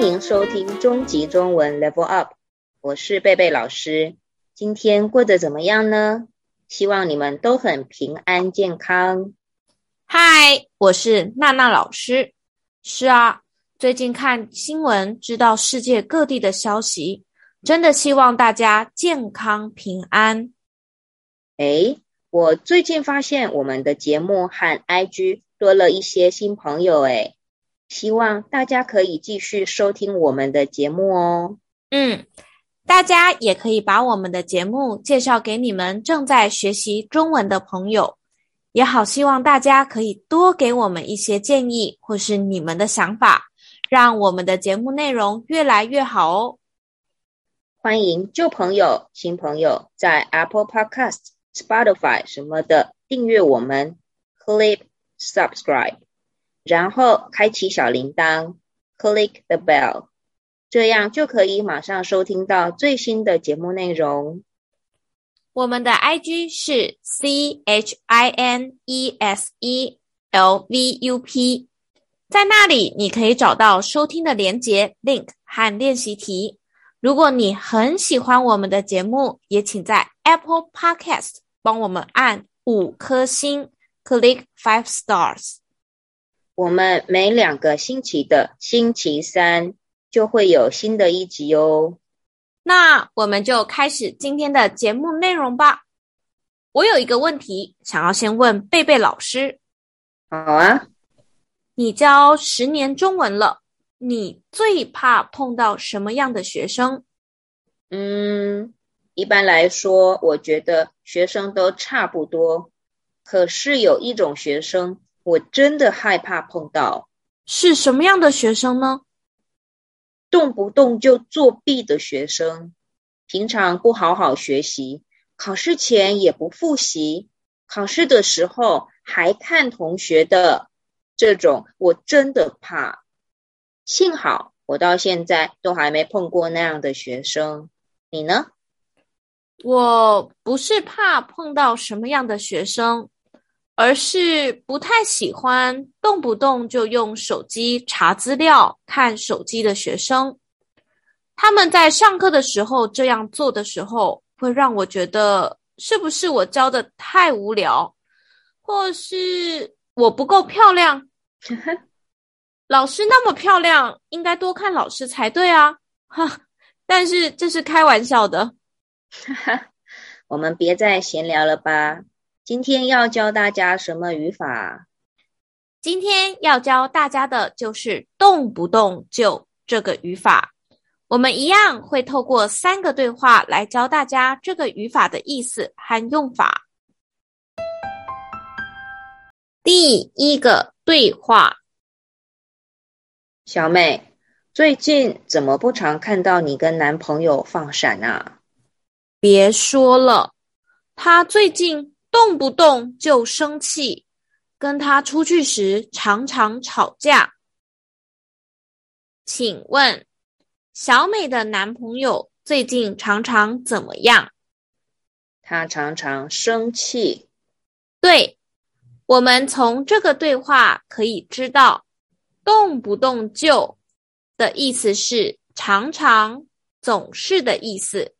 欢迎收听终极中文 Level Up，我是贝贝老师。今天过得怎么样呢？希望你们都很平安健康。嗨，我是娜娜老师。是啊，最近看新闻，知道世界各地的消息，真的希望大家健康平安。诶，我最近发现我们的节目和 IG 多了一些新朋友，诶，希望大家可以继续收听我们的节目哦。嗯，大家也可以把我们的节目介绍给你们正在学习中文的朋友。也好，希望大家可以多给我们一些建议，或是你们的想法，让我们的节目内容越来越好哦。欢迎旧朋友、新朋友在 Apple Podcast、Spotify 什么的订阅我们，Click Subscribe，然后开启小铃铛，Click the bell，这样就可以马上收听到最新的节目内容。我们的 IG 是 C H I N E S E L V U P，在那里你可以找到收听的连接 link 和练习题。如果你很喜欢我们的节目，也请在 Apple Podcast 帮我们按五颗星，click five stars。我们每两个星期的星期三就会有新的一集哦。那我们就开始今天的节目内容吧。我有一个问题想要先问贝贝老师。好啊。你教十年中文了，你最怕碰到什么样的学生？嗯，一般来说，我觉得学生都差不多。可是有一种学生，我真的害怕碰到。是什么样的学生呢？动不动就作弊的学生，平常不好好学习，考试前也不复习，考试的时候还看同学的，这种我真的怕。幸好我到现在都还没碰过那样的学生，你呢？我不是怕碰到什么样的学生，而是不太喜欢动不动就用手机查资料、看手机的学生。他们在上课的时候这样做的时候，会让我觉得是不是我教的太无聊，或是我不够漂亮？老师那么漂亮，应该多看老师才对啊！哈，但是这是开玩笑的。我们别再闲聊了吧。今天要教大家什么语法？今天要教大家的就是动不动就这个语法。我们一样会透过三个对话来教大家这个语法的意思和用法。第一个对话：小美，最近怎么不常看到你跟男朋友放闪啊？别说了，他最近。动不动就生气，跟他出去时常常吵架。请问，小美的男朋友最近常常怎么样？他常常生气。对，我们从这个对话可以知道，动不动就的意思是常常、总是的意思，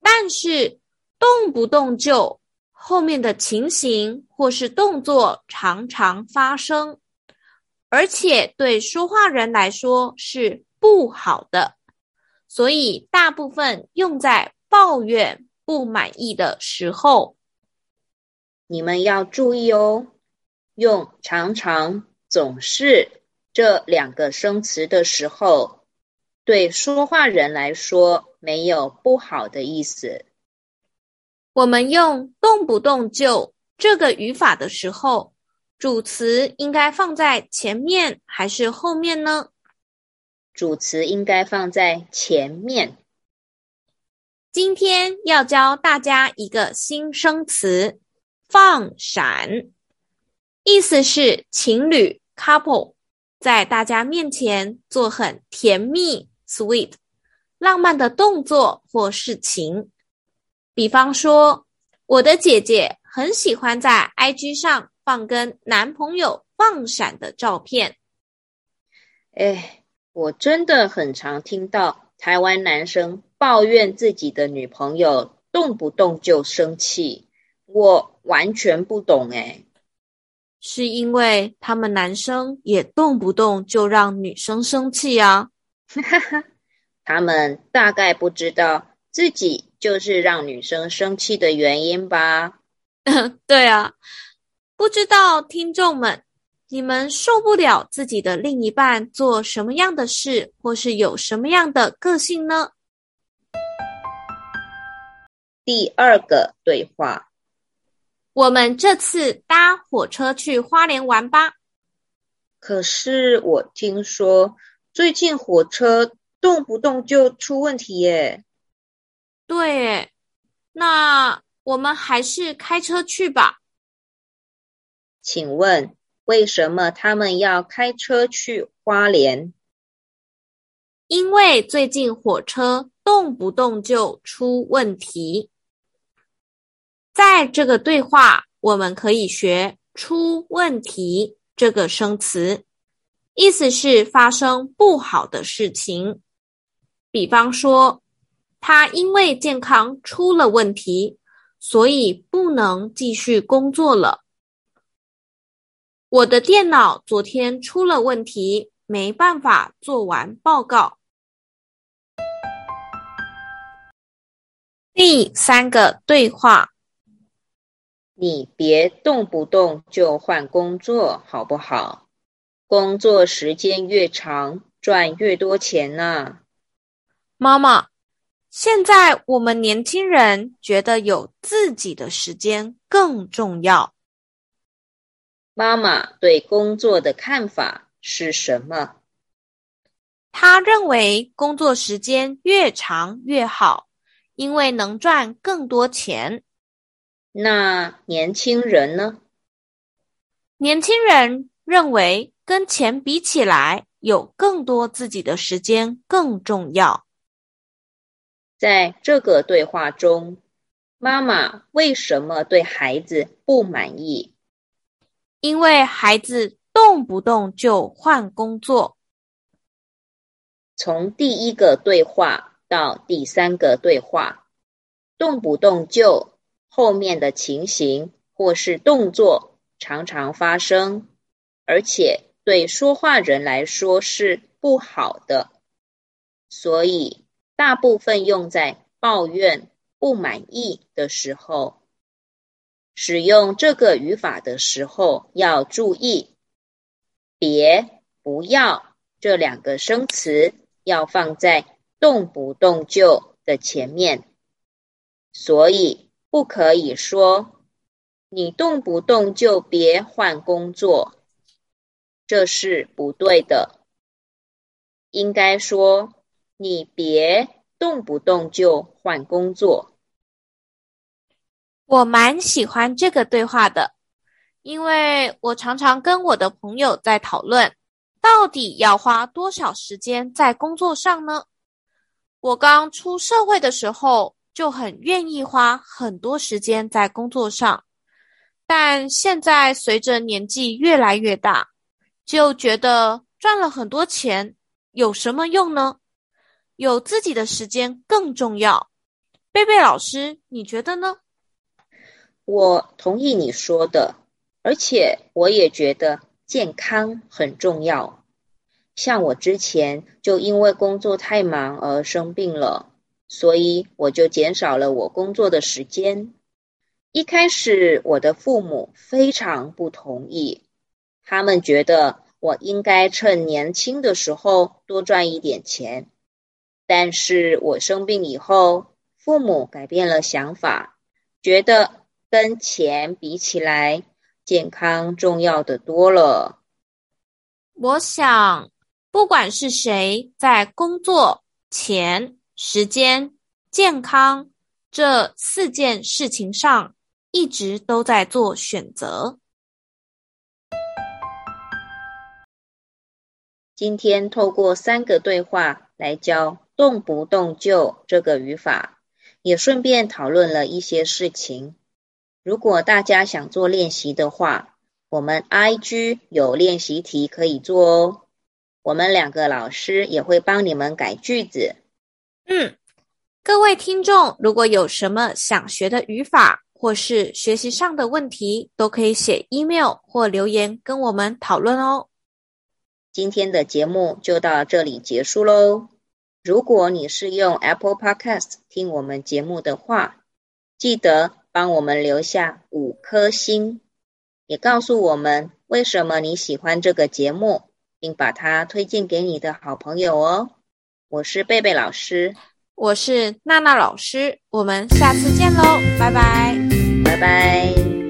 但是动不动就。后面的情形或是动作常常发生，而且对说话人来说是不好的，所以大部分用在抱怨不满意的时候。你们要注意哦，用常常、总是这两个生词的时候，对说话人来说没有不好的意思。我们用动不动就这个语法的时候，主词应该放在前面还是后面呢？主词应该放在前面。今天要教大家一个新生词“放闪”，意思是情侣 （couple） 在大家面前做很甜蜜 （sweet）、浪漫的动作或事情。比方说，我的姐姐很喜欢在 IG 上放跟男朋友放闪的照片。哎，我真的很常听到台湾男生抱怨自己的女朋友动不动就生气，我完全不懂哎。是因为他们男生也动不动就让女生生气啊？哈哈，他们大概不知道自己就是让女生生气的原因吧？对啊，不知道听众们，你们受不了自己的另一半做什么样的事，或是有什么样的个性呢？第二个对话，我们这次搭火车去花莲玩吧。可是我听说最近火车动不动就出问题耶。对，那我们还是开车去吧。请问为什么他们要开车去花莲？因为最近火车动不动就出问题。在这个对话，我们可以学“出问题”这个生词，意思是发生不好的事情。比方说，他因为健康出了问题，所以不能继续工作了。我的电脑昨天出了问题，没办法做完报告。第三个对话。你别动不动就换工作，好不好？工作时间越长，赚越多钱呢。妈妈，现在我们年轻人觉得有自己的时间更重要。妈妈对工作的看法是什么？她认为工作时间越长越好，因为能赚更多钱。那年轻人呢？年轻人认为跟钱比起来，有更多自己的时间更重要。在这个对话中，妈妈为什么对孩子不满意？因为孩子动不动就换工作。从第一个对话到第三个对话，动不动就。后面的情形或是动作常常发生，而且对说话人来说是不好的，所以大部分用在抱怨、不满意的时候。使用这个语法的时候要注意，别、不要这两个生词要放在动不动就的前面，所以。不可以说你动不动就别换工作，这是不对的。应该说你别动不动就换工作。我蛮喜欢这个对话的，因为我常常跟我的朋友在讨论，到底要花多少时间在工作上呢？我刚出社会的时候，就很愿意花很多时间在工作上，但现在随着年纪越来越大，就觉得赚了很多钱有什么用呢？有自己的时间更重要。贝贝老师，你觉得呢？我同意你说的，而且我也觉得健康很重要。像我之前就因为工作太忙而生病了。所以我就减少了我工作的时间。一开始我的父母非常不同意，他们觉得我应该趁年轻的时候多赚一点钱。但是我生病以后，父母改变了想法，觉得跟钱比起来，健康重要的多了。我想，不管是谁在工作，钱。时间、健康这四件事情上，一直都在做选择。今天透过三个对话来教“动不动就”这个语法，也顺便讨论了一些事情。如果大家想做练习的话，我们 IG 有练习题可以做哦。我们两个老师也会帮你们改句子。嗯，各位听众，如果有什么想学的语法，或是学习上的问题，都可以写 email 或留言跟我们讨论哦。今天的节目就到这里结束喽。如果你是用 Apple Podcast 听我们节目的话，记得帮我们留下五颗星，也告诉我们为什么你喜欢这个节目，并把它推荐给你的好朋友哦。我是贝贝老师，我是娜娜老师，我们下次见喽，拜拜，拜拜。